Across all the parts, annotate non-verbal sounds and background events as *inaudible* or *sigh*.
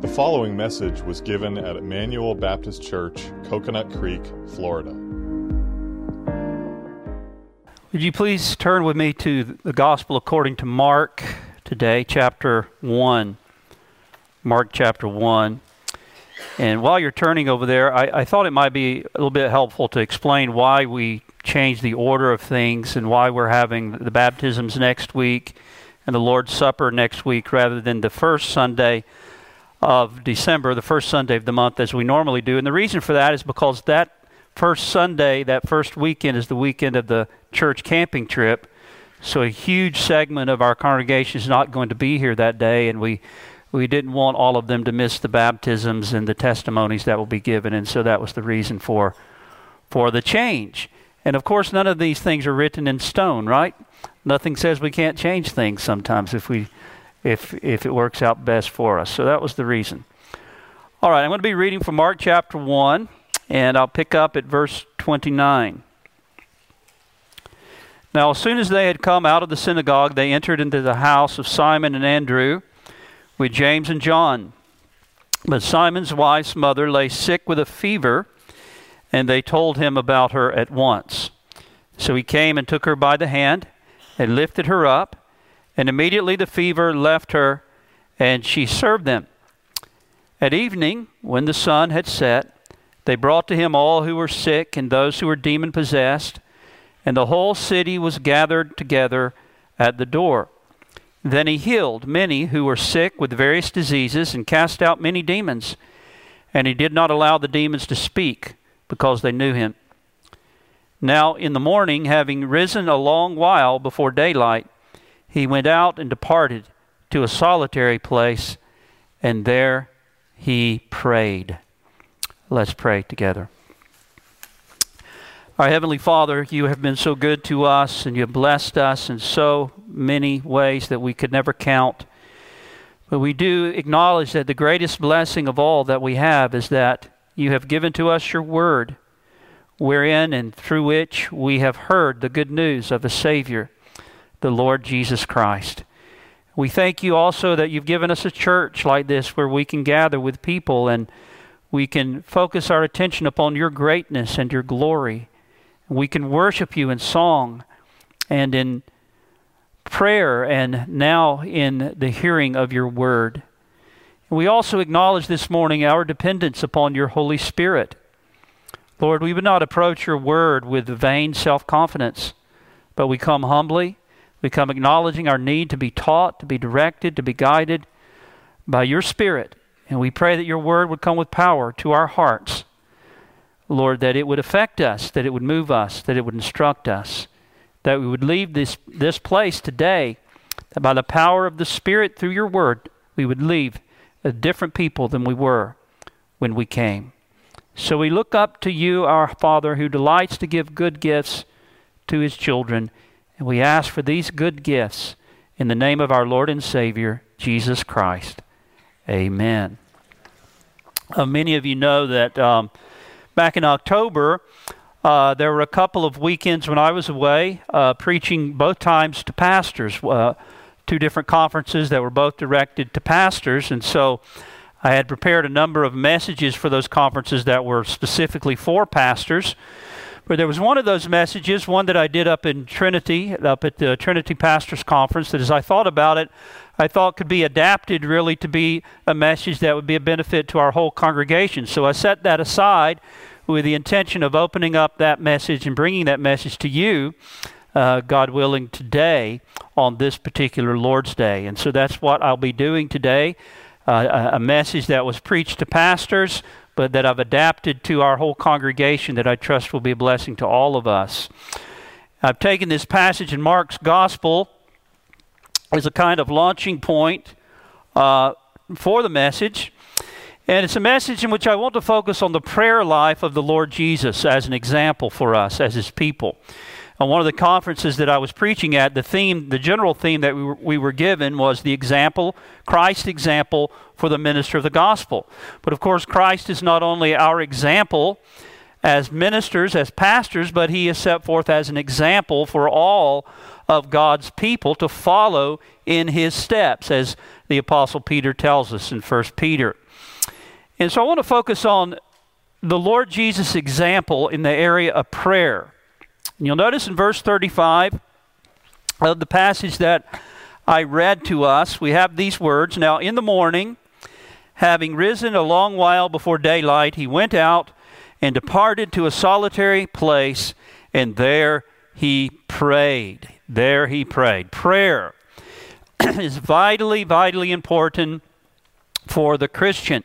The following message was given at Emmanuel Baptist Church, Coconut Creek, Florida. Would you please turn with me to the Gospel according to Mark today, chapter 1. Mark chapter 1. And while you're turning over there, I, I, thought it might be a little bit helpful to explain why we changed the order of things and why we're having the baptisms next week and the Lord's Supper next week rather than the first Sunday of December, the first Sunday of the month, as we normally do. And the reason for that is because that first Sunday, that first weekend, is the weekend of the church camping trip. So a huge segment of our congregation is not going to be here that day, and we we didn't want all of them to miss the baptisms and the testimonies that will be given, and so that was the reason for for the change. And of course, none of these things are written in stone, right? Nothing says we can't change things sometimes if we if if it works out best for us. So that was the reason. All right, I'm going to be reading from Mark chapter 1 and I'll pick up at verse 29. Now, as soon as they had come out of the synagogue, they entered into the house of Simon and Andrew with James and John. But Simon's wife's mother lay sick with a fever, and they told him about her at once. So he came and took her by the hand and lifted her up, and immediately the fever left her, and she served them. At evening, when the sun had set, they brought to him all who were sick and those who were demon possessed, and the whole city was gathered together at the door. Then he healed many who were sick with various diseases and cast out many demons. And he did not allow the demons to speak because they knew him. Now, in the morning, having risen a long while before daylight, he went out and departed to a solitary place, and there he prayed. Let's pray together. Our Heavenly Father, you have been so good to us and you have blessed us in so many ways that we could never count. But we do acknowledge that the greatest blessing of all that we have is that you have given to us your word, wherein and through which we have heard the good news of a Savior, the Lord Jesus Christ. We thank you also that you've given us a church like this where we can gather with people and we can focus our attention upon your greatness and your glory we can worship you in song and in prayer and now in the hearing of your word. We also acknowledge this morning our dependence upon your Holy Spirit. Lord, we would not approach your word with vain self confidence, but we come humbly. We come acknowledging our need to be taught, to be directed, to be guided by your Spirit. And we pray that your word would come with power to our hearts Lord, that it would affect us, that it would move us, that it would instruct us, that we would leave this, this place today, that by the power of the Spirit through your word, we would leave a different people than we were when we came. So we look up to you, our Father, who delights to give good gifts to his children, and we ask for these good gifts in the name of our Lord and Savior, Jesus Christ. Amen. Uh, many of you know that. Um, back in October, uh, there were a couple of weekends when I was away uh, preaching both times to pastors, uh, two different conferences that were both directed to pastors. And so I had prepared a number of messages for those conferences that were specifically for pastors. But there was one of those messages, one that I did up in Trinity, up at the Trinity Pastors Conference, that as I thought about it, I thought could be adapted really to be a message that would be a benefit to our whole congregation. So I set that aside with the intention of opening up that message and bringing that message to you, uh, God willing, today on this particular Lord's Day. And so that's what I'll be doing today uh, a message that was preached to pastors, but that I've adapted to our whole congregation that I trust will be a blessing to all of us. I've taken this passage in Mark's Gospel as a kind of launching point uh, for the message. And it's a message in which I want to focus on the prayer life of the Lord Jesus as an example for us as his people. On one of the conferences that I was preaching at, the theme, the general theme that we were, we were given was the example, Christ's example for the minister of the gospel. But of course, Christ is not only our example as ministers, as pastors, but he is set forth as an example for all of God's people to follow in his steps, as the Apostle Peter tells us in 1 Peter. And so I want to focus on the Lord Jesus' example in the area of prayer. And you'll notice in verse 35 of the passage that I read to us, we have these words Now, in the morning, having risen a long while before daylight, he went out and departed to a solitary place, and there he prayed. There he prayed. Prayer *clears throat* is vitally, vitally important for the Christian.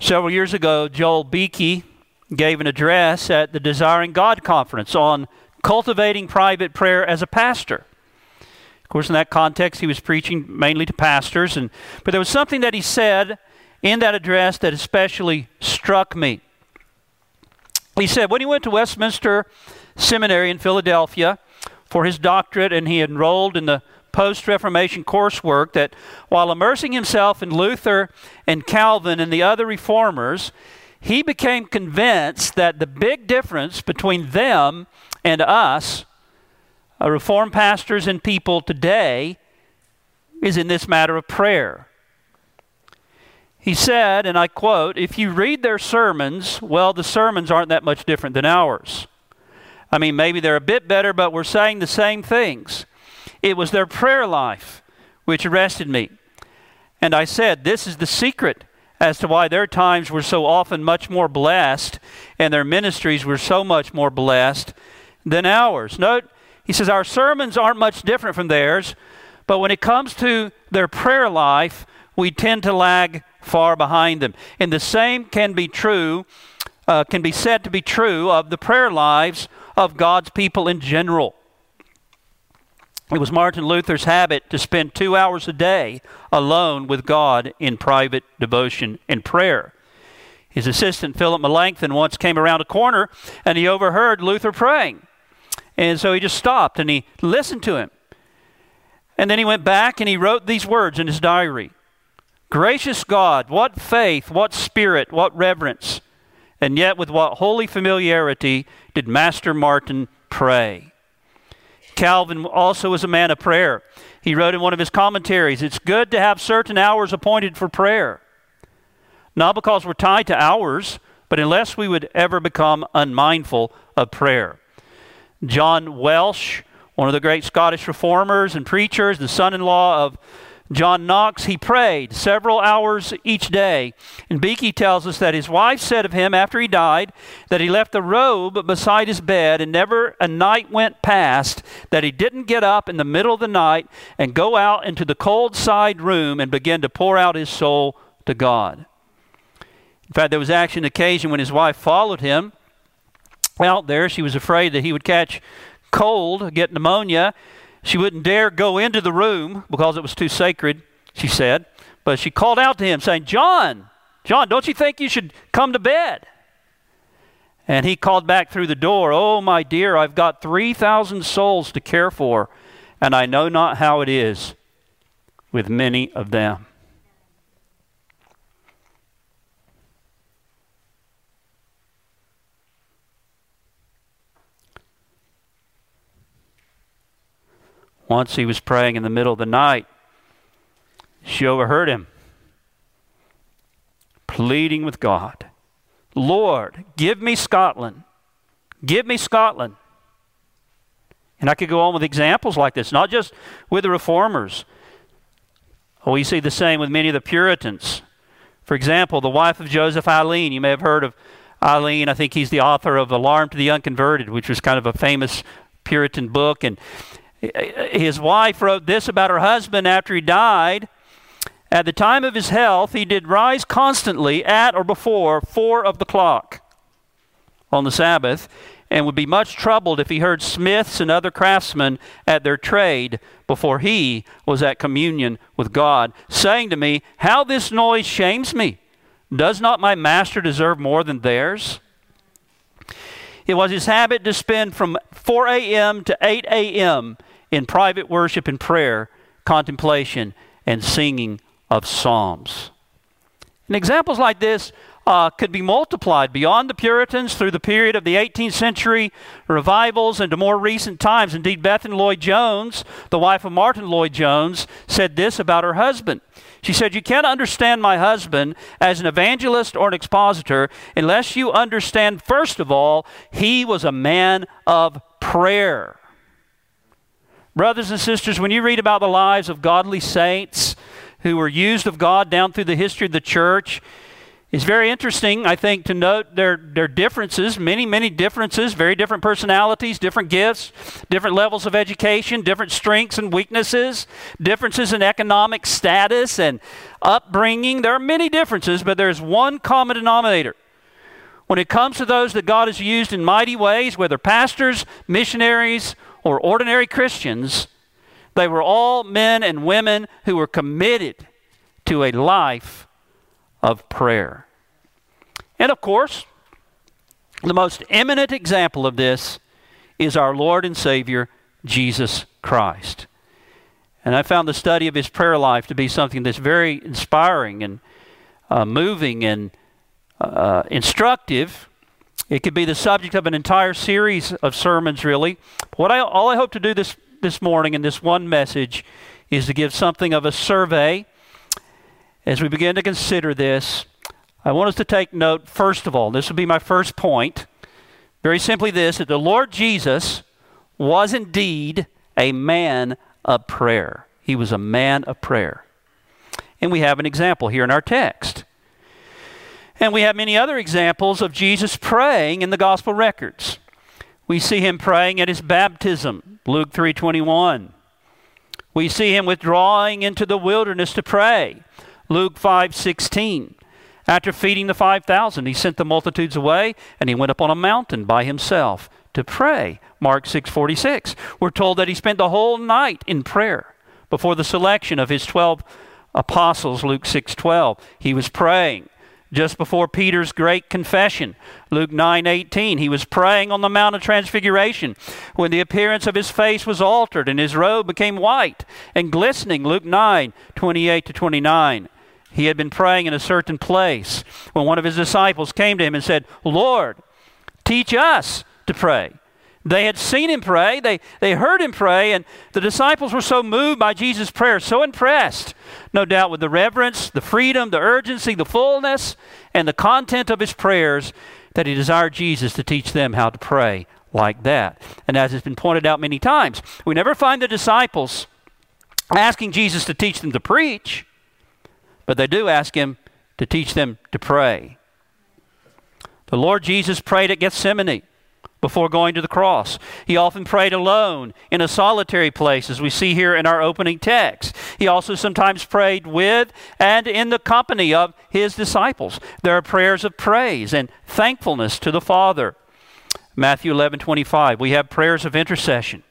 Several years ago, Joel Beeke gave an address at the Desiring God conference on cultivating private prayer as a pastor. Of course, in that context, he was preaching mainly to pastors, and but there was something that he said in that address that especially struck me. He said when he went to Westminster Seminary in Philadelphia for his doctorate, and he enrolled in the post Reformation coursework that while immersing himself in Luther and Calvin and the other reformers, he became convinced that the big difference between them and us, Reformed pastors and people today, is in this matter of prayer. He said, and I quote, if you read their sermons, well, the sermons aren't that much different than ours. I mean, maybe they're a bit better, but we're saying the same things. It was their prayer life which arrested me. And I said, This is the secret as to why their times were so often much more blessed and their ministries were so much more blessed than ours. Note, he says, Our sermons aren't much different from theirs, but when it comes to their prayer life, we tend to lag far behind them. And the same can be true, uh, can be said to be true of the prayer lives of God's people in general. It was Martin Luther's habit to spend two hours a day alone with God in private devotion and prayer. His assistant, Philip Melanchthon, once came around a corner and he overheard Luther praying. And so he just stopped and he listened to him. And then he went back and he wrote these words in his diary Gracious God, what faith, what spirit, what reverence, and yet with what holy familiarity did Master Martin pray. Calvin also was a man of prayer. He wrote in one of his commentaries It's good to have certain hours appointed for prayer. Not because we're tied to hours, but unless we would ever become unmindful of prayer. John Welch, one of the great Scottish reformers and preachers, the son in law of John Knox, he prayed several hours each day. And Beeke tells us that his wife said of him after he died that he left the robe beside his bed and never a night went past that he didn't get up in the middle of the night and go out into the cold side room and begin to pour out his soul to God. In fact, there was actually an occasion when his wife followed him out there. She was afraid that he would catch cold, get pneumonia, she wouldn't dare go into the room because it was too sacred, she said. But she called out to him, saying, John, John, don't you think you should come to bed? And he called back through the door, Oh, my dear, I've got 3,000 souls to care for, and I know not how it is with many of them. Once he was praying in the middle of the night. She overheard him pleading with God Lord, give me Scotland. Give me Scotland. And I could go on with examples like this, not just with the reformers. Oh, we see the same with many of the Puritans. For example, the wife of Joseph Alleine. You may have heard of Alleine. I think he's the author of Alarm to the Unconverted, which was kind of a famous Puritan book. And his wife wrote this about her husband after he died. At the time of his health, he did rise constantly at or before four of the clock on the Sabbath, and would be much troubled if he heard smiths and other craftsmen at their trade before he was at communion with God, saying to me, How this noise shames me! Does not my master deserve more than theirs? It was his habit to spend from 4 a.m. to 8 a.m in private worship and prayer, contemplation, and singing of psalms. And examples like this uh, could be multiplied beyond the Puritans through the period of the 18th century revivals and to more recent times. Indeed, Bethan Lloyd Jones, the wife of Martyn Lloyd Jones, said this about her husband. She said, You can't understand my husband as an evangelist or an expositor unless you understand, first of all, he was a man of prayer. Brothers and sisters, when you read about the lives of godly saints who were used of God down through the history of the church, it's very interesting, I think, to note their, their differences, many, many differences, very different personalities, different gifts, different levels of education, different strengths and weaknesses, differences in economic status and upbringing. There are many differences, but there's one common denominator. When it comes to those that God has used in mighty ways, whether pastors, missionaries, or ordinary Christians, they were all men and women who were committed to a life of prayer. And of course, the most eminent example of this is our Lord and Savior, Jesus Christ. And I found the study of his prayer life to be something that's very inspiring and uh, moving and uh, instructive. It could be the subject of an entire series of sermons, really. What I, all I hope to do this, this morning in this one message is to give something of a survey as we begin to consider this, I want us to take note, first of all, this will be my first point. Very simply, this that the Lord Jesus was indeed a man of prayer. He was a man of prayer. And we have an example here in our text. And we have many other examples of Jesus praying in the gospel records. We see him praying at his baptism, Luke 3:21. We see him withdrawing into the wilderness to pray, Luke 5:16. After feeding the 5,000, he sent the multitudes away and he went up on a mountain by himself to pray. Mark 6:46. We're told that he spent the whole night in prayer before the selection of his 12 apostles, Luke 6:12. He was praying just before Peter's great confession, Luke 9:18. He was praying on the Mount of Transfiguration when the appearance of his face was altered and his robe became white and glistening, Luke 9:28 to 29. He had been praying in a certain place when one of his disciples came to him and said, Lord, teach us to pray. They had seen him pray, they, they heard him pray, and the disciples were so moved by Jesus' prayer, so impressed, no doubt, with the reverence, the freedom, the urgency, the fullness, and the content of his prayers, that he desired Jesus to teach them how to pray like that. And as has been pointed out many times, we never find the disciples asking Jesus to teach them to preach. But they do ask him to teach them to pray. The Lord Jesus prayed at Gethsemane before going to the cross. He often prayed alone in a solitary place, as we see here in our opening text. He also sometimes prayed with and in the company of his disciples. There are prayers of praise and thankfulness to the Father. Matthew 11 25, we have prayers of intercession.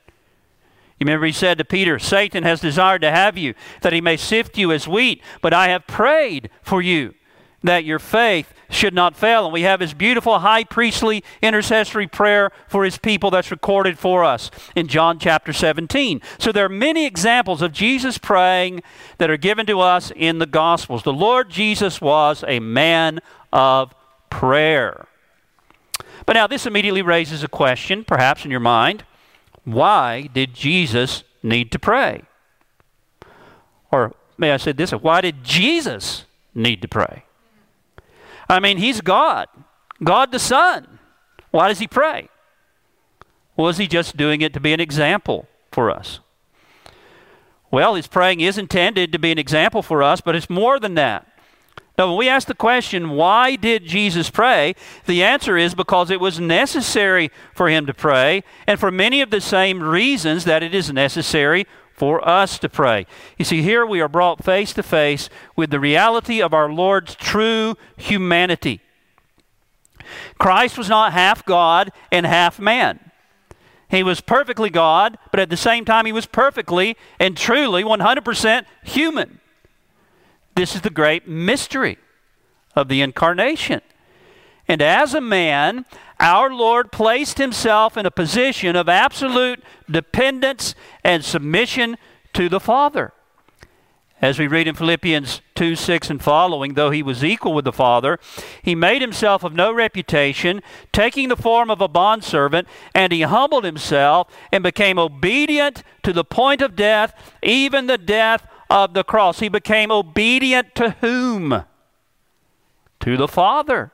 You remember he said to Peter, Satan has desired to have you, that he may sift you as wheat, but I have prayed for you that your faith should not fail. And we have his beautiful high priestly intercessory prayer for his people that's recorded for us in John chapter 17. So there are many examples of Jesus praying that are given to us in the Gospels. The Lord Jesus was a man of prayer. But now this immediately raises a question, perhaps in your mind. Why did Jesus need to pray? Or may I say this? Why did Jesus need to pray? I mean, he's God, God the Son. Why does he pray? Was he just doing it to be an example for us? Well, his praying is intended to be an example for us, but it's more than that. Now, when we ask the question, why did Jesus pray? The answer is because it was necessary for him to pray, and for many of the same reasons that it is necessary for us to pray. You see, here we are brought face to face with the reality of our Lord's true humanity. Christ was not half God and half man. He was perfectly God, but at the same time, he was perfectly and truly 100% human. This is the great mystery of the incarnation. And as a man, our Lord placed himself in a position of absolute dependence and submission to the Father. As we read in Philippians 2 6 and following, though he was equal with the Father, he made himself of no reputation, taking the form of a bondservant, and he humbled himself and became obedient to the point of death, even the death of the cross. He became obedient to whom? To the Father.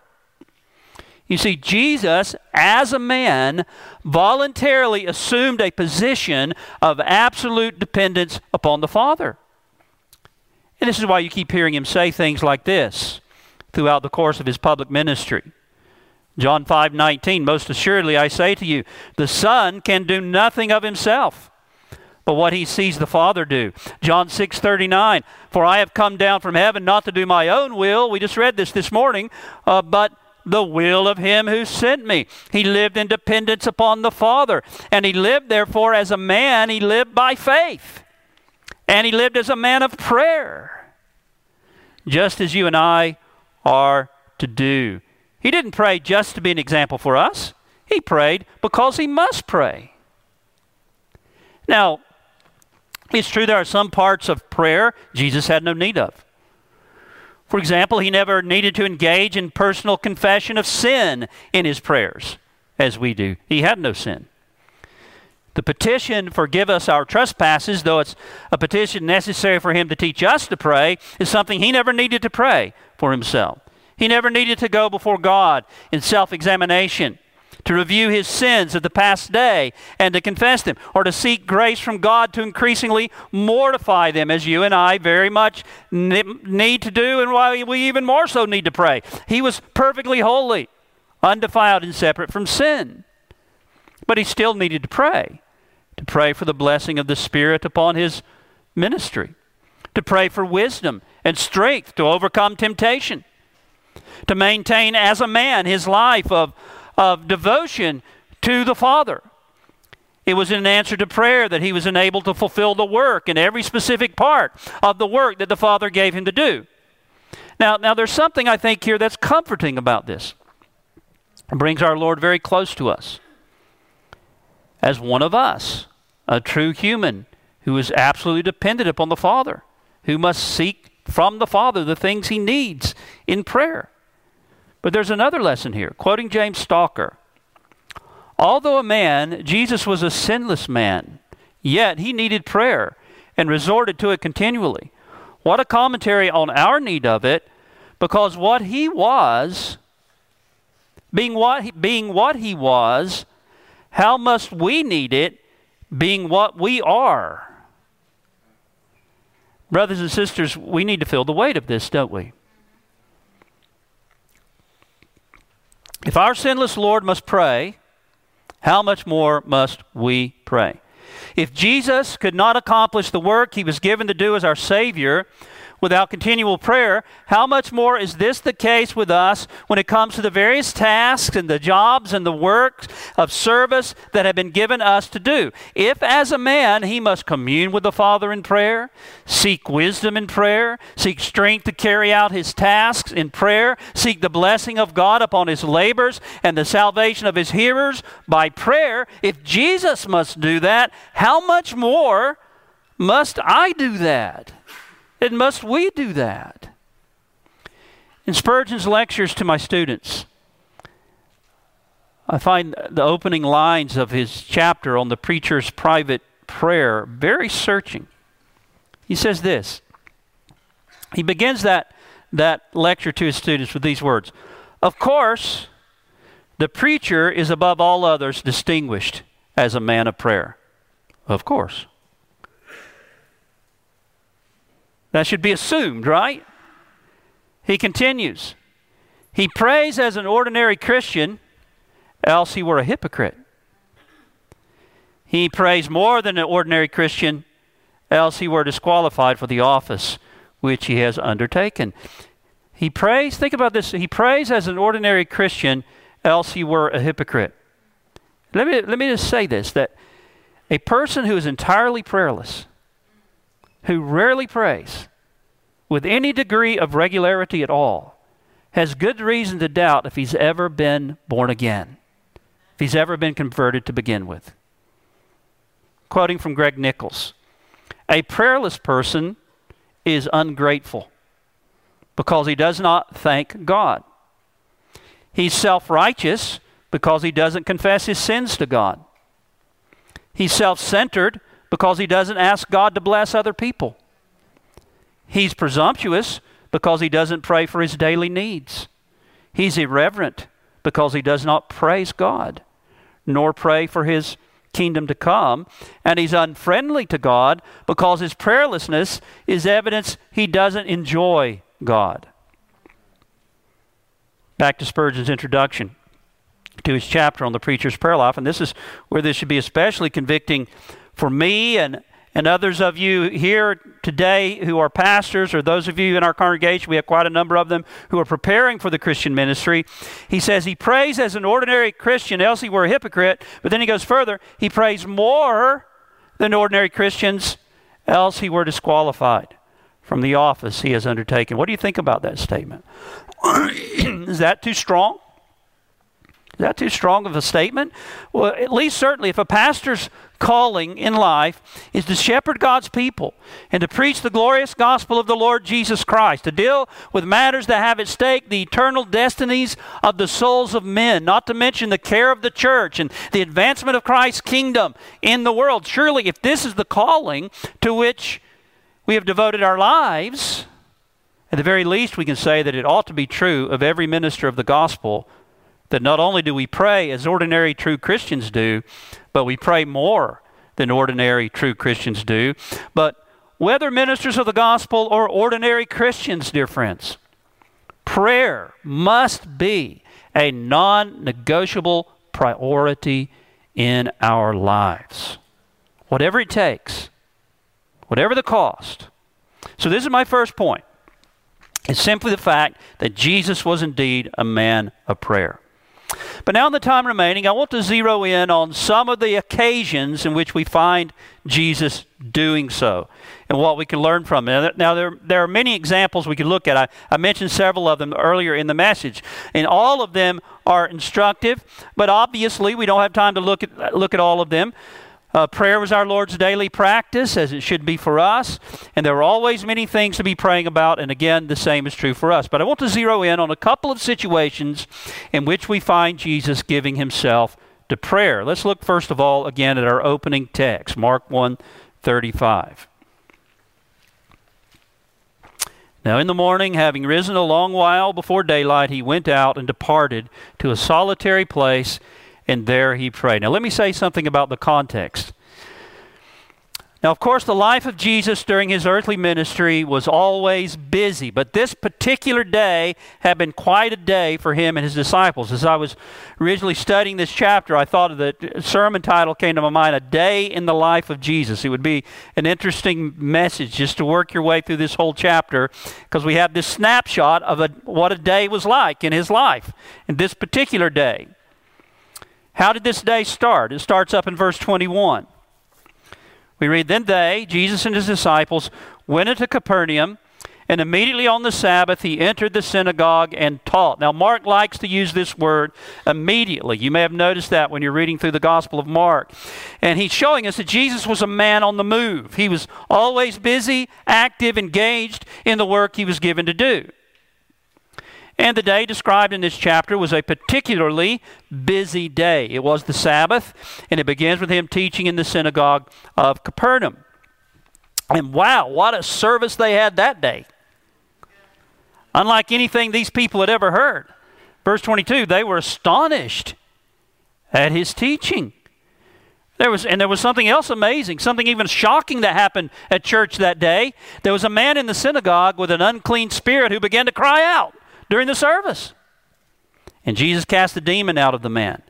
You see, Jesus, as a man, voluntarily assumed a position of absolute dependence upon the Father. And this is why you keep hearing him say things like this throughout the course of his public ministry. John 5 19, most assuredly I say to you, the Son can do nothing of himself but what he sees the Father do. John 6 39, for I have come down from heaven not to do my own will. We just read this this morning, uh, but the will of him who sent me. He lived in dependence upon the Father. And he lived, therefore, as a man, he lived by faith. And he lived as a man of prayer, just as you and I are to do. He didn't pray just to be an example for us, he prayed because he must pray. Now, it's true there are some parts of prayer Jesus had no need of. For example, he never needed to engage in personal confession of sin in his prayers, as we do. He had no sin. The petition, forgive us our trespasses, though it's a petition necessary for him to teach us to pray, is something he never needed to pray for himself. He never needed to go before God in self examination to review his sins of the past day and to confess them, or to seek grace from God to increasingly mortify them, as you and I very much need to do, and why we even more so need to pray. He was perfectly holy, undefiled, and separate from sin. But he still needed to pray, to pray for the blessing of the Spirit upon his ministry, to pray for wisdom and strength to overcome temptation, to maintain as a man his life of of devotion to the Father. It was in answer to prayer that he was enabled to fulfill the work in every specific part of the work that the Father gave him to do. Now, now there's something I think here that's comforting about this. It brings our Lord very close to us. As one of us, a true human who is absolutely dependent upon the Father, who must seek from the Father the things he needs in prayer. But there's another lesson here, quoting James Stalker. Although a man, Jesus was a sinless man, yet he needed prayer and resorted to it continually. What a commentary on our need of it, because what he was, being what he, being what he was, how must we need it, being what we are? Brothers and sisters, we need to feel the weight of this, don't we? If our sinless Lord must pray, how much more must we pray? If Jesus could not accomplish the work he was given to do as our Savior, without continual prayer, how much more is this the case with us when it comes to the various tasks and the jobs and the works of service that have been given us to do? If, as a man, he must commune with the Father in prayer, seek wisdom in prayer, seek strength to carry out his tasks in prayer, seek the blessing of God upon his labors and the salvation of his hearers by prayer, if Jesus must do that, how much more must I do that? And must we do that? In Spurgeon's lectures to my students, I find the opening lines of his chapter on the preacher's private prayer very searching. He says this. He begins that, that lecture to his students with these words Of course, the preacher is above all others distinguished as a man of prayer. Of course. That should be assumed, right? He continues. He prays as an ordinary Christian, else he were a hypocrite. He prays more than an ordinary Christian, else he were disqualified for the office which he has undertaken. He prays, think about this, he prays as an ordinary Christian, else he were a hypocrite. Let me, let me just say this that a person who is entirely prayerless, who rarely prays with any degree of regularity at all has good reason to doubt if he's ever been born again, if he's ever been converted to begin with. Quoting from Greg Nichols A prayerless person is ungrateful because he does not thank God. He's self righteous because he doesn't confess his sins to God. He's self centered because he doesn't ask God to bless other people. He's presumptuous because he doesn't pray for his daily needs. He's irreverent because he does not praise God, nor pray for his kingdom to come. And he's unfriendly to God because his prayerlessness is evidence he doesn't enjoy God. Back to Spurgeon's introduction to his chapter on the preacher's prayer life, and this is where this should be especially convicting for me and and others of you here today who are pastors, or those of you in our congregation, we have quite a number of them who are preparing for the Christian ministry. He says he prays as an ordinary Christian, else he were a hypocrite. But then he goes further, he prays more than ordinary Christians, else he were disqualified from the office he has undertaken. What do you think about that statement? *coughs* Is that too strong? Is that too strong of a statement? Well, at least certainly if a pastor's calling in life is to shepherd God's people and to preach the glorious gospel of the Lord Jesus Christ, to deal with matters that have at stake the eternal destinies of the souls of men, not to mention the care of the church and the advancement of Christ's kingdom in the world. Surely, if this is the calling to which we have devoted our lives, at the very least, we can say that it ought to be true of every minister of the gospel that not only do we pray as ordinary true Christians do, but we pray more than ordinary true Christians do. But whether ministers of the gospel or ordinary Christians, dear friends, prayer must be a non negotiable priority in our lives. Whatever it takes, whatever the cost. So, this is my first point. It's simply the fact that Jesus was indeed a man of prayer. But now, in the time remaining, I want to zero in on some of the occasions in which we find Jesus doing so and what we can learn from it. Now, there, there are many examples we can look at. I, I mentioned several of them earlier in the message, and all of them are instructive, but obviously we don't have time to look at, look at all of them. Uh, prayer was our Lord's daily practice, as it should be for us. And there are always many things to be praying about. And again, the same is true for us. But I want to zero in on a couple of situations in which we find Jesus giving himself to prayer. Let's look first of all again at our opening text, Mark 1 35. Now, in the morning, having risen a long while before daylight, he went out and departed to a solitary place and there he prayed. Now, let me say something about the context. Now, of course, the life of Jesus during his earthly ministry was always busy, but this particular day had been quite a day for him and his disciples. As I was originally studying this chapter, I thought of the sermon title came to my mind, A Day in the Life of Jesus. It would be an interesting message just to work your way through this whole chapter because we have this snapshot of a, what a day was like in his life, in this particular day. How did this day start? It starts up in verse 21. We read, Then they, Jesus and his disciples, went into Capernaum, and immediately on the Sabbath he entered the synagogue and taught. Now, Mark likes to use this word immediately. You may have noticed that when you're reading through the Gospel of Mark. And he's showing us that Jesus was a man on the move. He was always busy, active, engaged in the work he was given to do. And the day described in this chapter was a particularly busy day. It was the Sabbath, and it begins with him teaching in the synagogue of Capernaum. And wow, what a service they had that day. Unlike anything these people had ever heard. Verse 22 they were astonished at his teaching. There was, and there was something else amazing, something even shocking that happened at church that day. There was a man in the synagogue with an unclean spirit who began to cry out during the service. And Jesus cast the demon out of the man.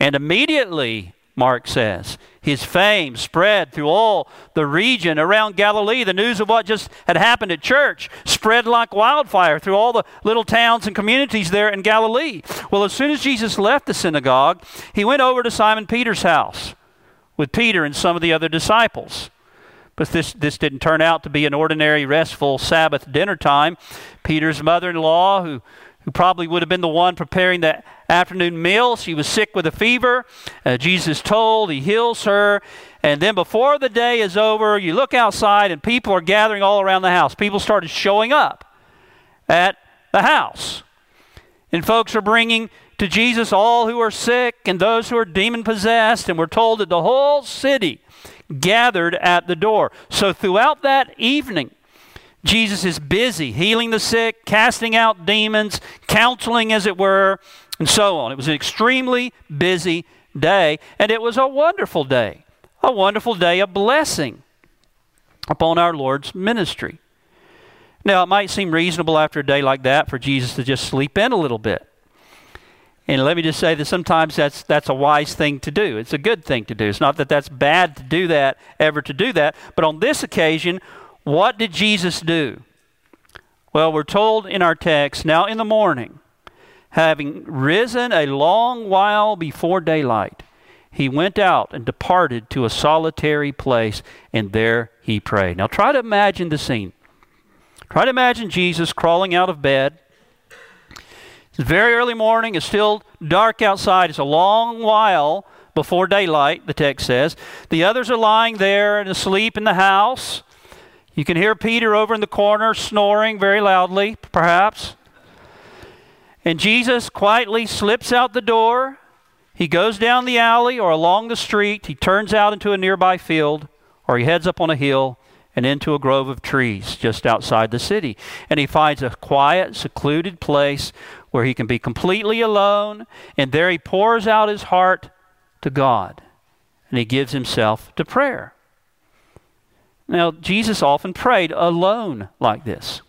And immediately, Mark says, his fame spread through all the region around Galilee. The news of what just had happened at church spread like wildfire through all the little towns and communities there in Galilee. Well, as soon as Jesus left the synagogue, he went over to Simon Peter's house with Peter and some of the other disciples. But this, this didn't turn out to be an ordinary, restful Sabbath dinner time. Peter's mother in law, who, who probably would have been the one preparing the afternoon meal, she was sick with a fever. Uh, Jesus told, He heals her. And then before the day is over, you look outside and people are gathering all around the house. People started showing up at the house. And folks are bringing to Jesus all who are sick and those who are demon possessed. And we're told that the whole city gathered at the door. So throughout that evening, Jesus is busy healing the sick, casting out demons, counseling, as it were, and so on. It was an extremely busy day, and it was a wonderful day, a wonderful day of blessing upon our Lord's ministry. Now, it might seem reasonable after a day like that for Jesus to just sleep in a little bit. And let me just say that sometimes that's, that's a wise thing to do. It's a good thing to do. It's not that that's bad to do that, ever to do that. But on this occasion, what did Jesus do? Well, we're told in our text, now in the morning, having risen a long while before daylight, he went out and departed to a solitary place, and there he prayed. Now try to imagine the scene. Try to imagine Jesus crawling out of bed it's very early morning. It's still dark outside. It's a long while before daylight, the text says. The others are lying there and asleep in the house. You can hear Peter over in the corner snoring very loudly, perhaps. And Jesus quietly slips out the door. He goes down the alley or along the street. He turns out into a nearby field or he heads up on a hill and into a grove of trees just outside the city. And he finds a quiet, secluded place where he can be completely alone, and there he pours out his heart to God, and he gives himself to prayer. Now, Jesus often prayed alone like this.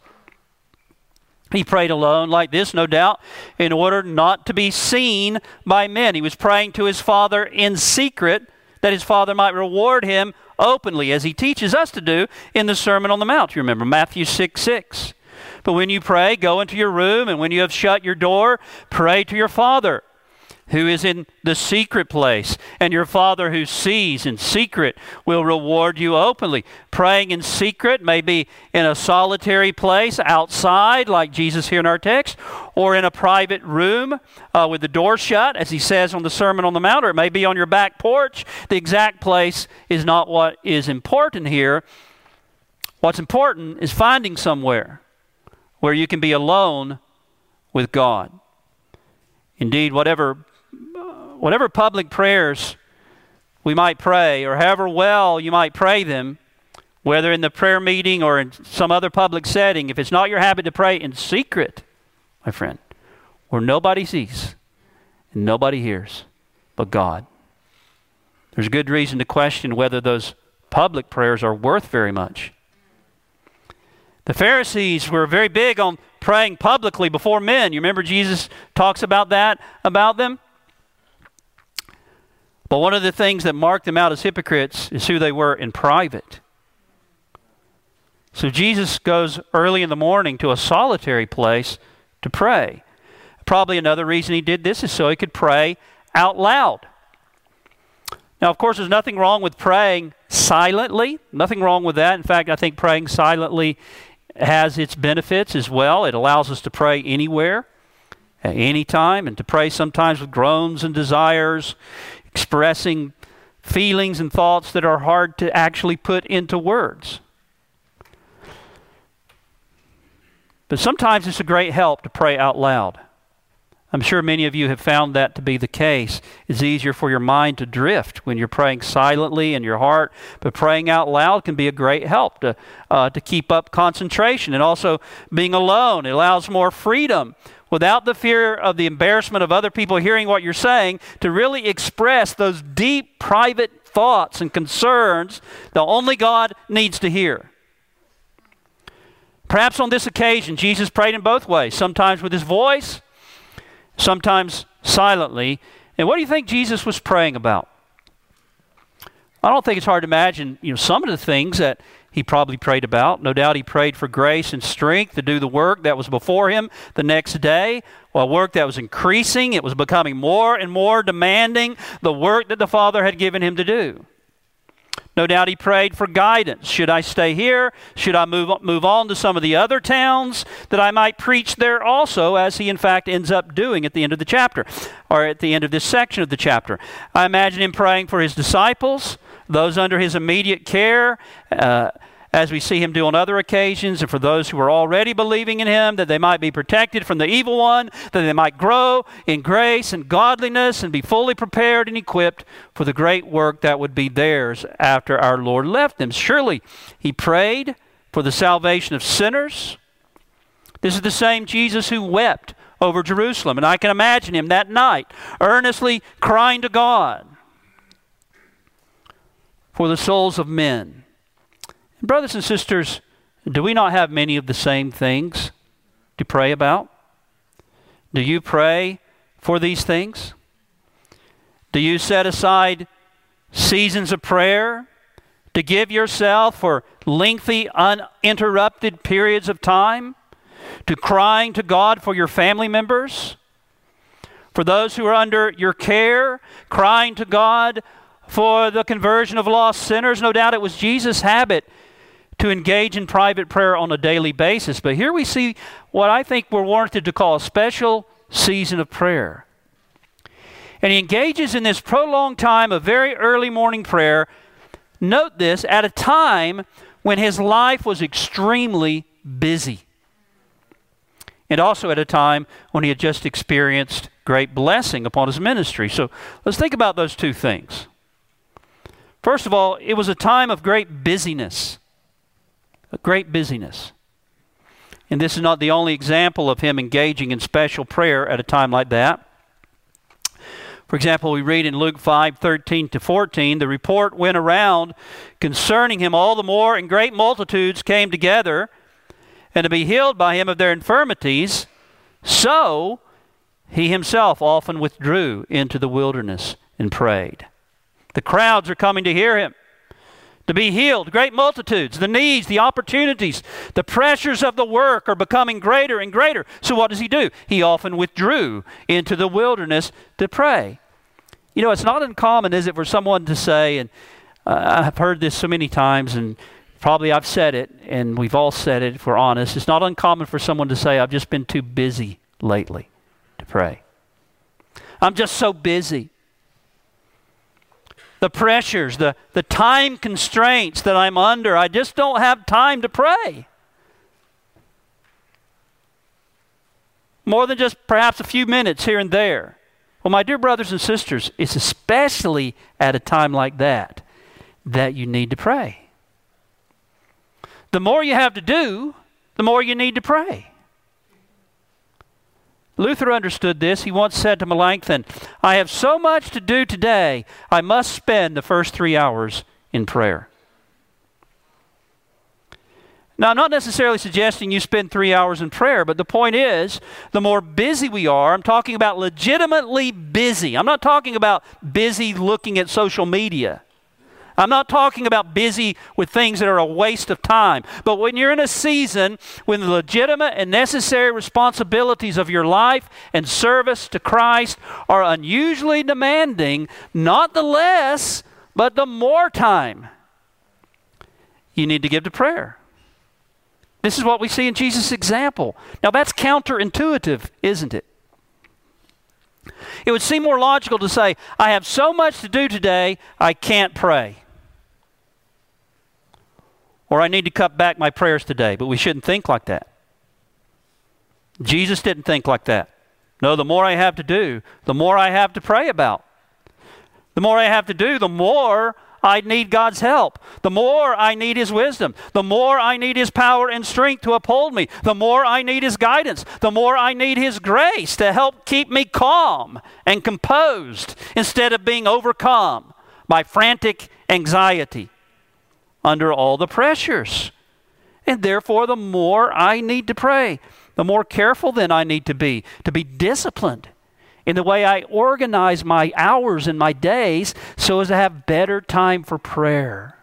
He prayed alone like this, no doubt, in order not to be seen by men. He was praying to his Father in secret that his Father might reward him openly, as he teaches us to do in the Sermon on the Mount. You remember Matthew 6 6. But when you pray, go into your room, and when you have shut your door, pray to your Father who is in the secret place, and your Father who sees in secret will reward you openly. Praying in secret, maybe in a solitary place outside, like Jesus here in our text, or in a private room uh, with the door shut, as he says on the Sermon on the Mount, or it may be on your back porch. The exact place is not what is important here. What's important is finding somewhere where you can be alone with God. Indeed, whatever, whatever public prayers we might pray, or however well you might pray them, whether in the prayer meeting or in some other public setting, if it's not your habit to pray in secret, my friend, where nobody sees and nobody hears but God, there's good reason to question whether those public prayers are worth very much. The Pharisees were very big on praying publicly before men. You remember Jesus talks about that about them? But one of the things that marked them out as hypocrites is who they were in private. So Jesus goes early in the morning to a solitary place to pray. Probably another reason he did this is so he could pray out loud. Now, of course, there's nothing wrong with praying silently. Nothing wrong with that. In fact, I think praying silently has its benefits as well. It allows us to pray anywhere, at any time, and to pray sometimes with groans and desires, expressing feelings and thoughts that are hard to actually put into words. But sometimes it's a great help to pray out loud. I'm sure many of you have found that to be the case. It's easier for your mind to drift when you're praying silently in your heart, but praying out loud can be a great help to, uh, to keep up concentration. And also, being alone, it allows more freedom without the fear of the embarrassment of other people hearing what you're saying to really express those deep private thoughts and concerns that only God needs to hear. Perhaps on this occasion, Jesus prayed in both ways, sometimes with his voice sometimes silently. And what do you think Jesus was praying about? I don't think it's hard to imagine, you know, some of the things that he probably prayed about. No doubt he prayed for grace and strength to do the work that was before him the next day, a work that was increasing. It was becoming more and more demanding, the work that the Father had given him to do. No doubt he prayed for guidance. Should I stay here? Should I move, move on to some of the other towns that I might preach there also, as he in fact ends up doing at the end of the chapter, or at the end of this section of the chapter? I imagine him praying for his disciples, those under his immediate care. Uh, as we see him do on other occasions, and for those who are already believing in him, that they might be protected from the evil one, that they might grow in grace and godliness and be fully prepared and equipped for the great work that would be theirs after our Lord left them. Surely he prayed for the salvation of sinners. This is the same Jesus who wept over Jerusalem. And I can imagine him that night earnestly crying to God for the souls of men. Brothers and sisters, do we not have many of the same things to pray about? Do you pray for these things? Do you set aside seasons of prayer to give yourself for lengthy, uninterrupted periods of time to crying to God for your family members? For those who are under your care, crying to God for the conversion of lost sinners? No doubt it was Jesus' habit to engage in private prayer on a daily basis. But here we see what I think we're warranted to call a special season of prayer. And he engages in this prolonged time of very early morning prayer. Note this at a time when his life was extremely busy. And also at a time when he had just experienced great blessing upon his ministry. So let's think about those two things. First of all, it was a time of great busyness a great busyness. And this is not the only example of him engaging in special prayer at a time like that. For example, we read in Luke 5 13 to 14, the report went around concerning him all the more, and great multitudes came together and to be healed by him of their infirmities. So he himself often withdrew into the wilderness and prayed. The crowds are coming to hear him to be healed. Great multitudes, the needs, the opportunities, the pressures of the work are becoming greater and greater. So, what does he do? He often withdrew into the wilderness to pray. You know, it's not uncommon, is it, for someone to say, and uh, I've heard this so many times, and probably I've said it, and we've all said it if we're honest. It's not uncommon for someone to say, I've just been too busy lately to pray. I'm just so busy the pressures, the, the time constraints that I'm under. I just don't have time to pray. More than just perhaps a few minutes here and there. Well, my dear brothers and sisters, it's especially at a time like that that you need to pray. The more you have to do, the more you need to pray. Luther understood this. He once said to Melanchthon, I have so much to do today, I must spend the first three hours in prayer. Now, I'm not necessarily suggesting you spend three hours in prayer, but the point is the more busy we are, I'm talking about legitimately busy. I'm not talking about busy looking at social media. I'm not talking about busy with things that are a waste of time. But when you're in a season when the legitimate and necessary responsibilities of your life and service to Christ are unusually demanding, not the less, but the more time you need to give to prayer. This is what we see in Jesus' example. Now, that's counterintuitive, isn't it? It would seem more logical to say, I have so much to do today, I can't pray or I need to cut back my prayers today. But we shouldn't think like that. Jesus didn't think like that. No, the more I have to do, the more I have to pray about. The more I have to do, the more I need God's help. The more I need His wisdom. The more I need His power and strength to uphold me. The more I need His guidance. The more I need His grace to help keep me calm and composed instead of being overcome by frantic anxiety under all the pressures. And therefore, the more I need to pray, the more careful then I need to be, to be disciplined in the way I organize my hours and my days so as to have better time for prayer.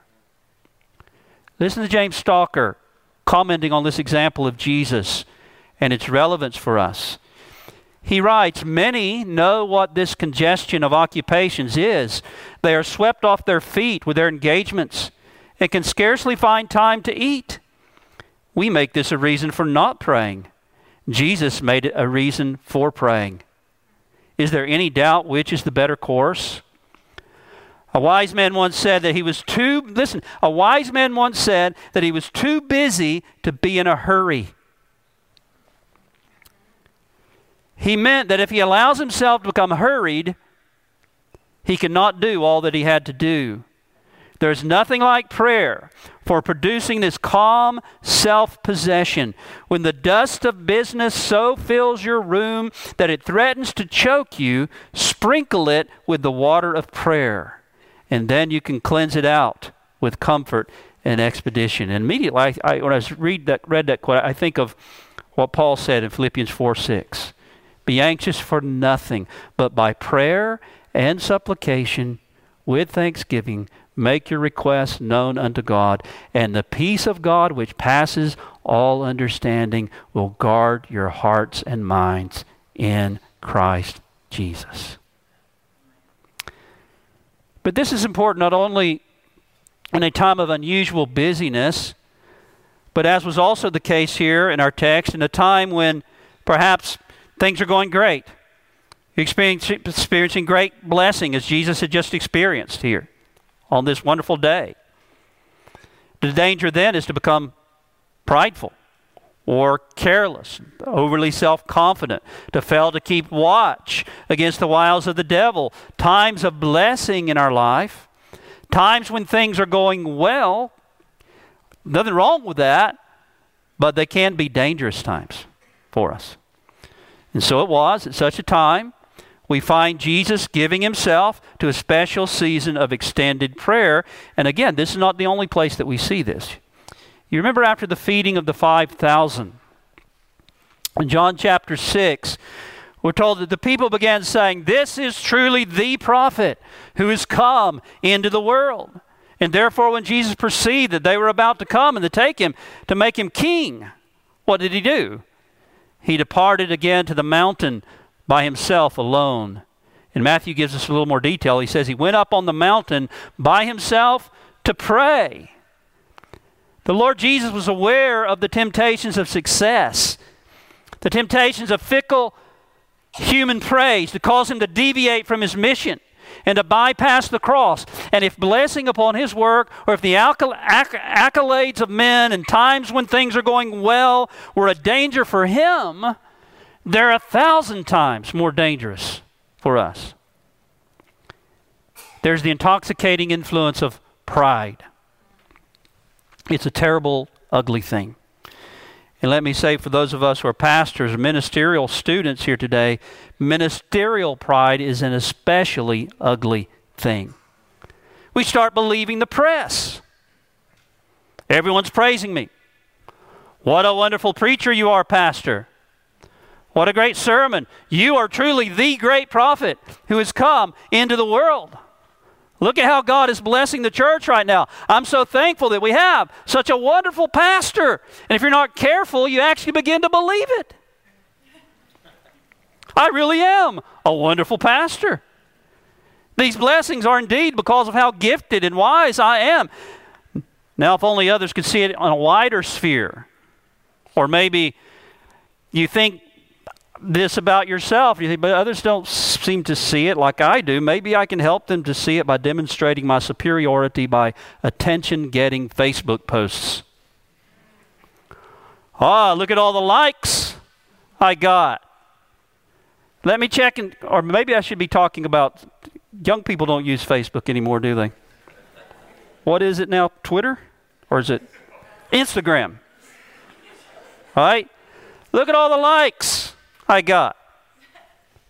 Listen to James Stalker commenting on this example of Jesus and its relevance for us. He writes Many know what this congestion of occupations is. They are swept off their feet with their engagements and can scarcely find time to eat. We make this a reason for not praying. Jesus made it a reason for praying. Is there any doubt which is the better course? A wise man once said that he was too, listen, a wise man once said that he was too busy to be in a hurry. He meant that if he allows himself to become hurried, he cannot do all that he had to do. There's nothing like prayer for producing this calm self possession. When the dust of business so fills your room that it threatens to choke you, sprinkle it with the water of prayer. And then you can cleanse it out with comfort and expedition. And immediately, I, I, when I read that, read that quote, I think of what Paul said in Philippians 4 6. Be anxious for nothing, but by prayer and supplication with thanksgiving, make your requests known unto God, and the peace of God, which passes all understanding, will guard your hearts and minds in Christ Jesus. But this is important not only in a time of unusual busyness, but as was also the case here in our text, in a time when perhaps things are going great. Experiencing great blessing as Jesus had just experienced here on this wonderful day. The danger then is to become prideful or careless, overly self confident, to fail to keep watch against the wiles of the devil. Times of blessing in our life, times when things are going well, nothing wrong with that, but they can be dangerous times for us. And so it was at such a time. We find Jesus giving himself to a special season of extended prayer. And again, this is not the only place that we see this. You remember after the feeding of the 5,000, in John chapter 6, we're told that the people began saying, This is truly the prophet who has come into the world. And therefore, when Jesus perceived that they were about to come and to take him to make him king, what did he do? he departed again to the mountain by himself alone. And Matthew gives us a little more detail. He says he went up on the mountain by himself to pray. The Lord Jesus was aware of the temptations of success, the temptations of fickle human praise to cause him to deviate from his mission and to bypass the cross. And if blessing upon his work, or if the accolades of men and times when things are going well were a danger for him, they're a thousand times more dangerous for us. There's the intoxicating influence of pride. It's a terrible, ugly thing. And let me say, for those of us who are pastors, ministerial students here today, ministerial pride is an especially ugly thing. We start believing the press. Everyone's praising me. What a wonderful preacher you are, Pastor. What a great sermon. You are truly the great prophet who has come into the world. Look at how God is blessing the church right now. I'm so thankful that we have such a wonderful pastor. And if you're not careful, you actually begin to believe it. I really am a wonderful pastor. These blessings are indeed because of how gifted and wise I am. Now, if only others could see it on a wider sphere, or maybe you think this about yourself. You think, but others don't seem to see it like I do. Maybe I can help them to see it by demonstrating my superiority by attention getting Facebook posts. Ah, look at all the likes I got. Let me check, and, or maybe I should be talking about young people don't use Facebook anymore, do they? What is it now? Twitter? Or is it Instagram? All right? Look at all the likes. I got.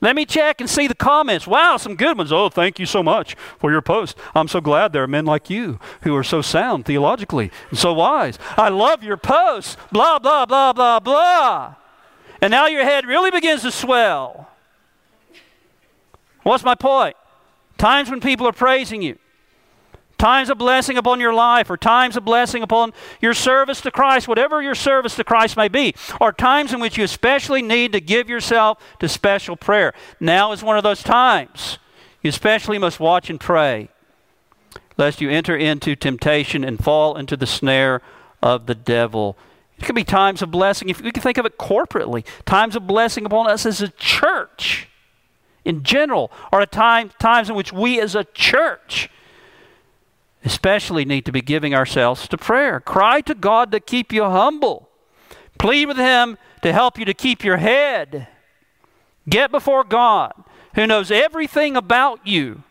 Let me check and see the comments. Wow, some good ones. Oh, thank you so much for your post. I'm so glad there are men like you who are so sound theologically and so wise. I love your posts. Blah, blah, blah, blah, blah. And now your head really begins to swell. What's my point? Times when people are praising you, times of blessing upon your life, or times of blessing upon your service to Christ, whatever your service to Christ may be, or times in which you especially need to give yourself to special prayer. Now is one of those times. You especially must watch and pray, lest you enter into temptation and fall into the snare of the devil. It could be times of blessing, if we can think of it corporately, times of blessing upon us as a church in general, or at time, times in which we as a church especially need to be giving ourselves to prayer. Cry to God to keep you humble. Plead with Him to help you to keep your head. Get before God, who knows everything about you.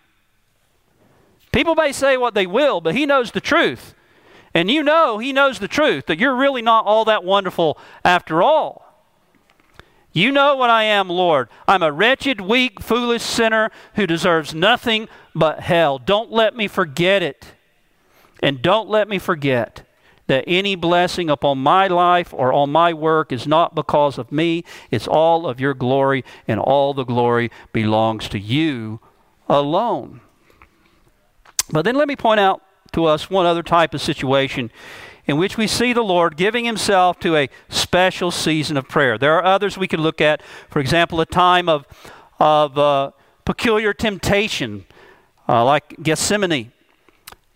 People may say what they will, but He knows the truth. And you know He knows the truth, that you're really not all that wonderful after all. You know what I am, Lord. I'm a wretched, weak, foolish sinner who deserves nothing but hell. Don't let me forget it. And don't let me forget that any blessing upon my life or on my work is not because of me. It's all of your glory, and all the glory belongs to you alone. But then let me point out to us one other type of situation in which we see the Lord giving himself to a special season of prayer. There are others we could look at, for example, a time of, of uh, peculiar temptation, uh, like Gethsemane.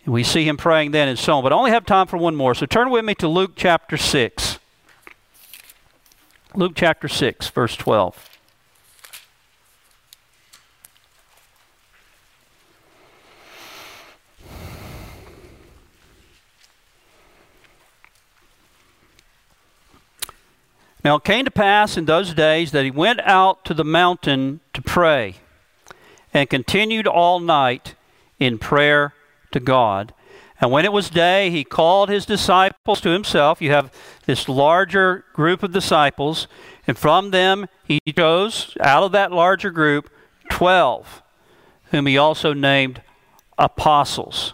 And we see him praying then and so on. But I only have time for one more. So turn with me to Luke chapter 6. Luke chapter 6, verse 12. Now it came to pass in those days that he went out to the mountain to pray and continued all night in prayer to God. And when it was day, he called his disciples to himself. You have this larger group of disciples, and from them he chose, out of that larger group, 12, whom he also named apostles.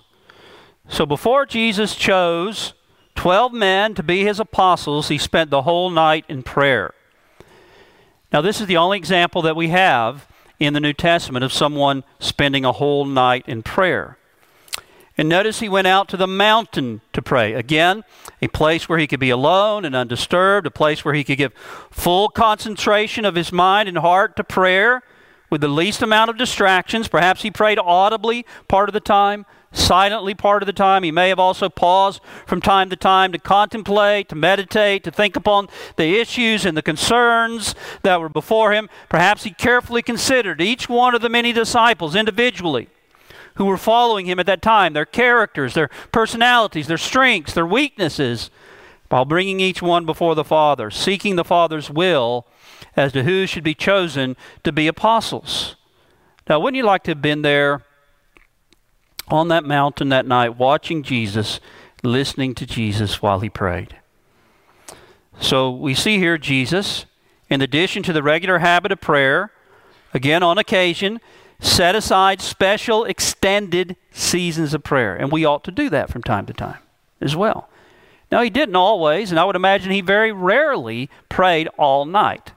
So before Jesus chose 12 men to be his apostles, he spent the whole night in prayer. Now, this is the only example that we have in the New Testament of someone spending a whole night in prayer. And notice he went out to the mountain to pray. Again, a place where he could be alone and undisturbed, a place where he could give full concentration of his mind and heart to prayer with the least amount of distractions. Perhaps he prayed audibly part of the time, silently part of the time. He may have also paused from time to time to contemplate, to meditate, to think upon the issues and the concerns that were before him. Perhaps he carefully considered each one of the many disciples individually who were following him at that time, their characters, their personalities, their strengths, their weaknesses, while bringing each one before the Father, seeking the Father's will as to who should be chosen to be apostles. Now, wouldn't you like to have been there on that mountain that night, watching Jesus, listening to Jesus while he prayed? So we see here Jesus, in addition to the regular habit of prayer, again on occasion, set aside special extended seasons of prayer. And we ought to do that from time to time as well. Now, he didn't always, and I would imagine he very rarely prayed all night.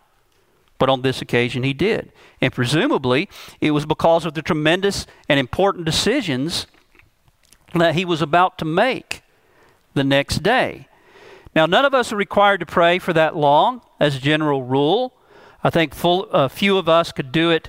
But on this occasion, he did. And presumably, it was because of the tremendous and important decisions that he was about to make the next day. Now, none of us are required to pray for that long as a general rule. I think full, a few of us could do it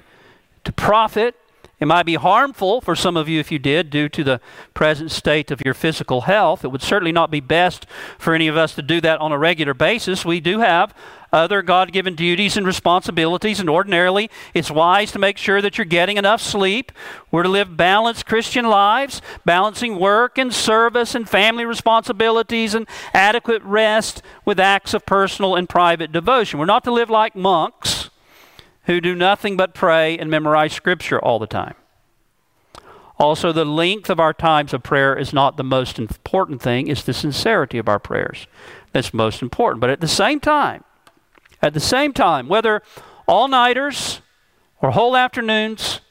to profit. It might be harmful for some of you if you did, due to the present state of your physical health. It would certainly not be best for any of us to do that on a regular basis. We do have other God given duties and responsibilities, and ordinarily it's wise to make sure that you're getting enough sleep. We're to live balanced Christian lives, balancing work and service and family responsibilities and adequate rest with acts of personal and private devotion. We're not to live like monks who do nothing but pray and memorize Scripture all the time. Also, the length of our times of prayer is not the most important thing, it's the sincerity of our prayers that's most important. But at the same time, at the same time, whether all nighters or whole afternoons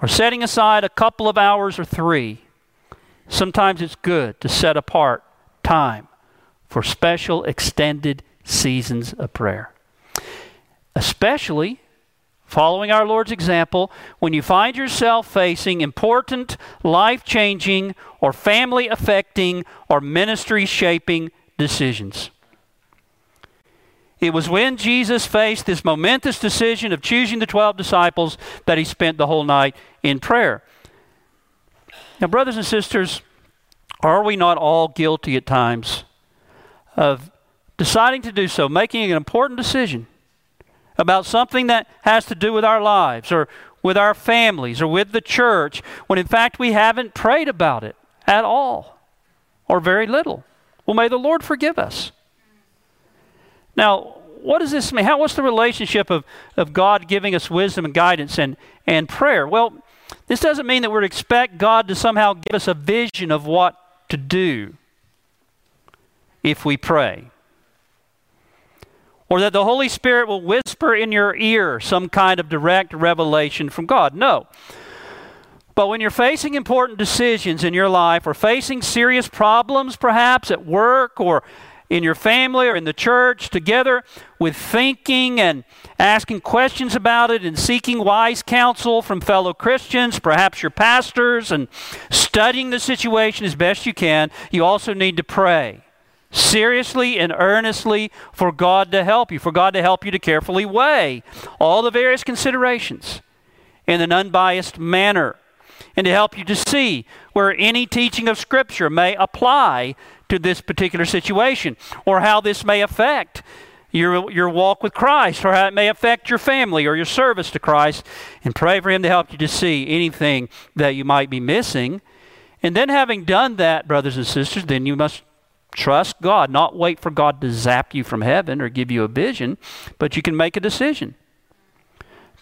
or setting aside a couple of hours or three, sometimes it's good to set apart time for special extended seasons of prayer. Especially following our Lord's example, when you find yourself facing important, life changing, or family affecting, or ministry shaping decisions. It was when Jesus faced this momentous decision of choosing the 12 disciples that he spent the whole night in prayer. Now, brothers and sisters, are we not all guilty at times of deciding to do so, making an important decision? About something that has to do with our lives or with our families or with the church when in fact we haven't prayed about it at all or very little. Well, may the Lord forgive us. Now, what does this mean? How, what's the relationship of, of God giving us wisdom and guidance and, and prayer? Well, This doesn't mean that we're to expect God to somehow give us a vision of what to do if we pray. Or that the Holy Spirit will whisper in your ear some kind of direct revelation from God. No. But when you're facing important decisions in your life or facing serious problems, perhaps at work or in your family or in the church, together with thinking and asking questions about it and seeking wise counsel from fellow Christians, perhaps your pastors, and studying the situation as best you can, you also need to pray seriously and earnestly for God to help you, for God to help you to carefully weigh all the various considerations in an unbiased manner and to help you to see where any teaching of Scripture may apply to this particular situation or how this may affect your, your walk with Christ or how it may affect your family or your service to Christ and pray for Him to help you to see anything that you might be missing. And then, having done that, brothers and sisters, then you must trust God, not wait for God to zap you from heaven or give you a vision, but you can make a decision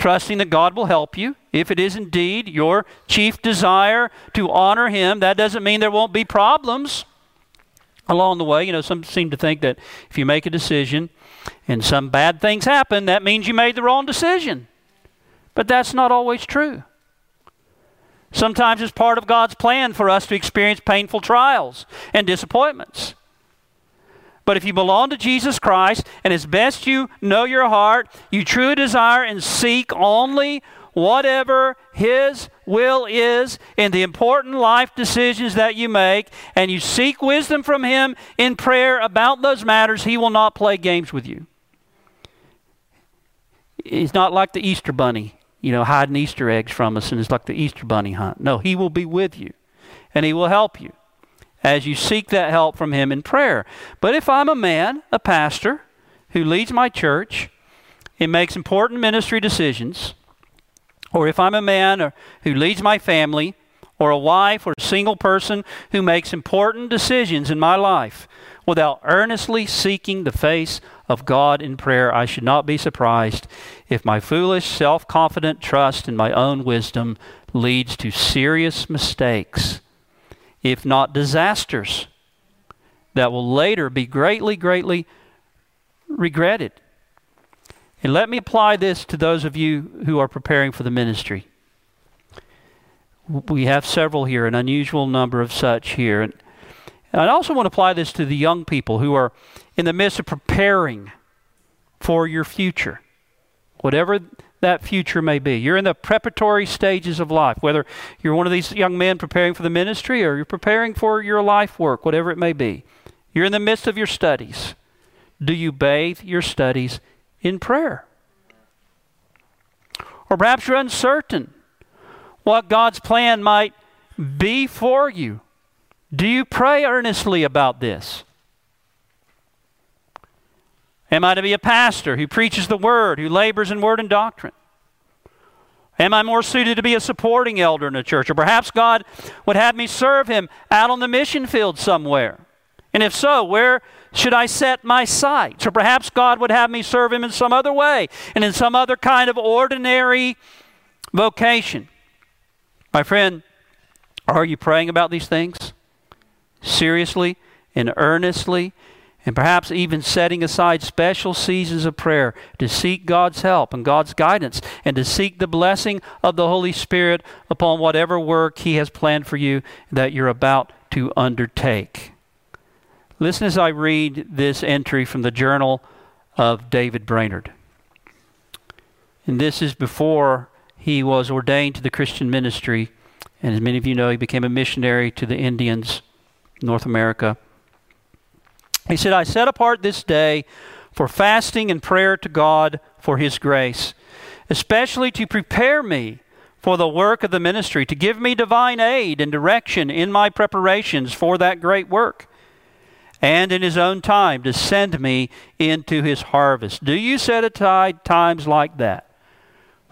trusting that God will help you. If it is indeed your chief desire to honor Him, that doesn't mean there won't be problems along the way. You know, some seem to think that if you make a decision and some bad things happen, that means you made the wrong decision. But that's not always true. Sometimes it's part of God's plan for us to experience painful trials and disappointments. But if you belong to Jesus Christ, and as best you know your heart, you truly desire and seek only whatever His will is in the important life decisions that you make, and you seek wisdom from Him in prayer about those matters, He will not play games with you. He's not like the Easter bunny, you know, hiding Easter eggs from us, and it's like the Easter bunny hunt. No, He will be with you, and He will help you as you seek that help from Him in prayer. But if I'm a man, a pastor, who leads my church and makes important ministry decisions, or if I'm a man uh, who leads my family, or a wife or a single person who makes important decisions in my life without earnestly seeking the face of God in prayer, I should not be surprised if my foolish, self confident trust in my own wisdom leads to serious mistakes if not disasters, that will later be greatly, greatly regretted. And let me apply this to those of you who are preparing for the ministry. We have several here, an unusual number of such here. And I also want to apply this to the young people who are in the midst of preparing for your future. Whatever that future may be. You're in the preparatory stages of life, whether you're one of these young men preparing for the ministry or you're preparing for your life work, whatever it may be. You're in the midst of your studies. Do you bathe your studies in prayer? Or perhaps you're uncertain what God's plan might be for you. Do you pray earnestly about this? Am I to be a pastor who preaches the word, who labors in word and doctrine? Am I more suited to be a supporting elder in a church? Or perhaps God would have me serve Him out on the mission field somewhere. And if so, where should I set my sights? Or perhaps God would have me serve Him in some other way and in some other kind of ordinary vocation. My friend, are you praying about these things? Seriously and earnestly and perhaps even setting aside special seasons of prayer to seek God's help and God's guidance and to seek the blessing of the Holy Spirit upon whatever work He has planned for you that you're about to undertake. Listen as I read this entry from the journal of David Brainerd. And this is before he was ordained to the Christian ministry. And as many of you know, he became a missionary to the Indians, North America. He said, I set apart this day for fasting and prayer to God for His grace, especially to prepare me for the work of the ministry, to give me divine aid and direction in my preparations for that great work, and in His own time to send me into His harvest. Do you set aside times like that?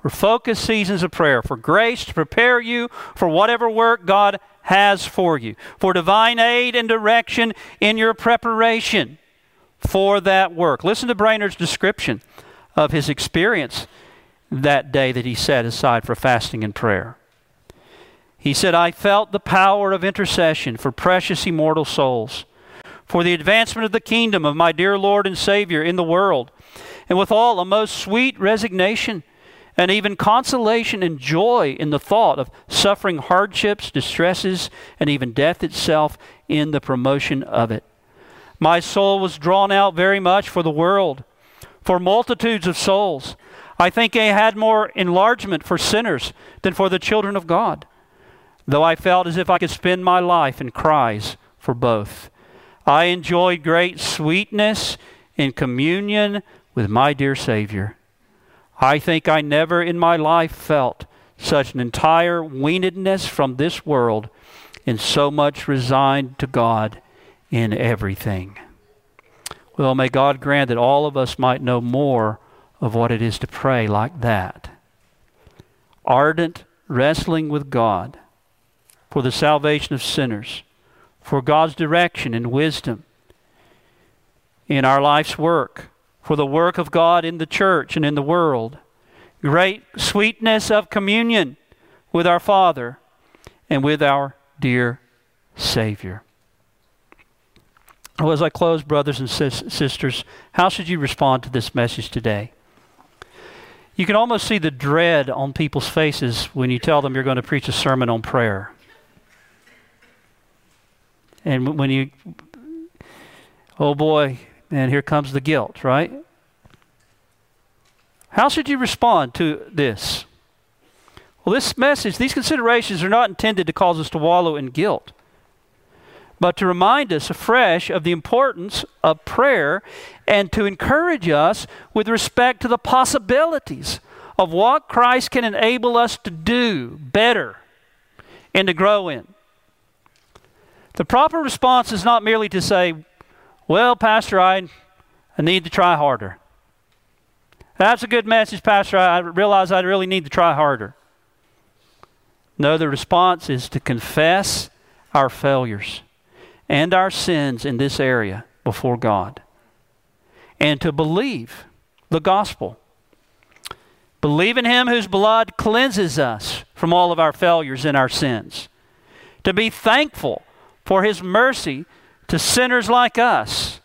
For focused seasons of prayer, for grace to prepare you for whatever work God has for you, for divine aid and direction in your preparation for that work. Listen to Brainerd's description of his experience that day that he set aside for fasting and prayer. He said, I felt the power of intercession for precious immortal souls, for the advancement of the kingdom of my dear Lord and Savior in the world, and withal a most sweet resignation and even consolation and joy in the thought of suffering hardships, distresses, and even death itself in the promotion of it. My soul was drawn out very much for the world, for multitudes of souls. I think I had more enlargement for sinners than for the children of God, though I felt as if I could spend my life in cries for both. I enjoyed great sweetness in communion with my dear Savior. I think I never in my life felt such an entire weanedness from this world and so much resigned to God in everything. Well, may God grant that all of us might know more of what it is to pray like that. Ardent wrestling with God for the salvation of sinners, for God's direction and wisdom in our life's work for the work of God in the church and in the world. Great sweetness of communion with our Father and with our dear Savior. Well, as I close, brothers and sis- sisters, how should you respond to this message today? You can almost see the dread on people's faces when you tell them you're going to preach a sermon on prayer. And when you, oh boy, and here comes the guilt, right? How should you respond to this? Well, this message, these considerations are not intended to cause us to wallow in guilt, but to remind us afresh of the importance of prayer and to encourage us with respect to the possibilities of what Christ can enable us to do better and to grow in. The proper response is not merely to say, well, Pastor, I, I need to try harder. That's a good message, Pastor. I realize I really need to try harder. No, the response is to confess our failures and our sins in this area before God and to believe the gospel. Believe in Him whose blood cleanses us from all of our failures and our sins. To be thankful for His mercy to sinners like us.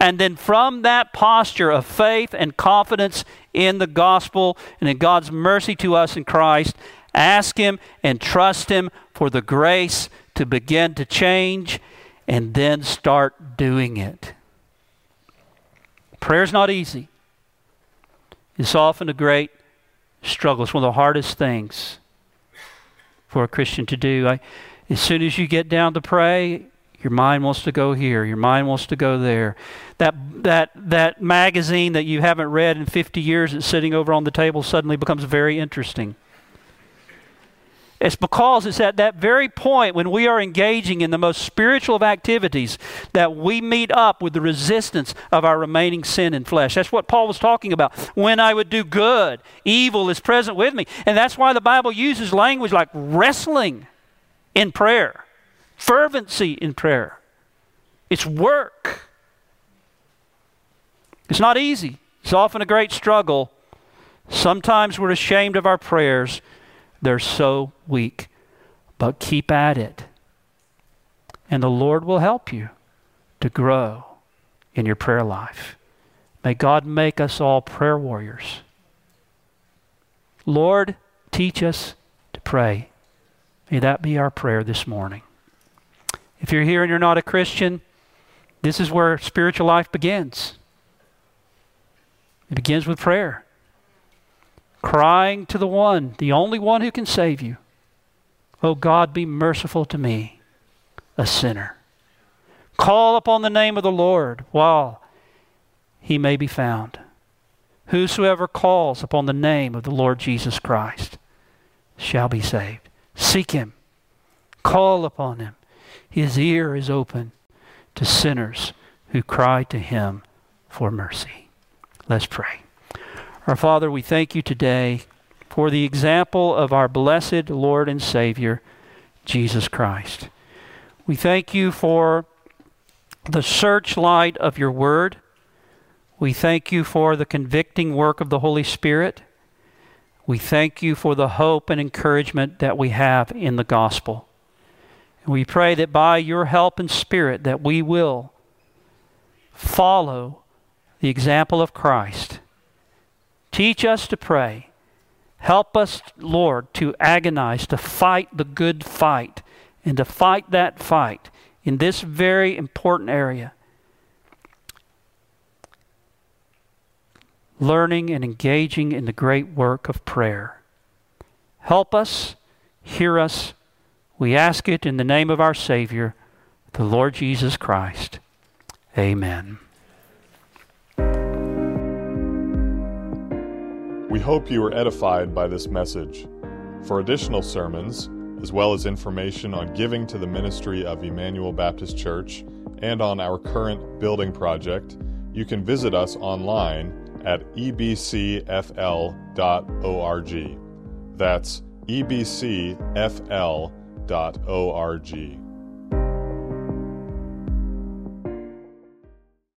And then from that posture of faith and confidence in the gospel and in God's mercy to us in Christ, ask Him and trust Him for the grace to begin to change and then start doing it. Prayer is not easy. It's often a great struggle. It's one of the hardest things for a Christian to do. I, as soon as you get down to pray, your mind wants to go here. Your mind wants to go there. That, that, that magazine that you haven't read in 50 years that's sitting over on the table suddenly becomes very interesting. It's because it's at that very point when we are engaging in the most spiritual of activities that we meet up with the resistance of our remaining sin and flesh. That's what Paul was talking about. When I would do good, evil is present with me. And that's why the Bible uses language like wrestling in prayer fervency in prayer. It's work. It's not easy. It's often a great struggle. Sometimes we're ashamed of our prayers. They're so weak. But keep at it. And the Lord will help you to grow in your prayer life. May God make us all prayer warriors. Lord, teach us to pray. May that be our prayer this morning. If you're here and you're not a Christian, this is where spiritual life begins. It begins with prayer. Crying to the one, the only one who can save you. Oh God, be merciful to me, a sinner. Call upon the name of the Lord while he may be found. Whosoever calls upon the name of the Lord Jesus Christ shall be saved. Seek him. Call upon him. His ear is open to sinners who cry to him for mercy. Let's pray. Our Father, we thank you today for the example of our blessed Lord and Savior, Jesus Christ. We thank you for the searchlight of your word. We thank you for the convicting work of the Holy Spirit. We thank you for the hope and encouragement that we have in the gospel. We pray that by your help and spirit that we will follow the example of Christ. Teach us to pray. Help us, Lord, to agonize, to fight the good fight, and to fight that fight in this very important area. Learning and engaging in the great work of prayer. Help us, hear us. We ask it in the name of our Savior, the Lord Jesus Christ. Amen. We hope you were edified by this message. For additional sermons, as well as information on giving to the ministry of Emmanuel Baptist Church and on our current building project, you can visit us online at ebcfl.org. That's ebcfl.org dot o r g.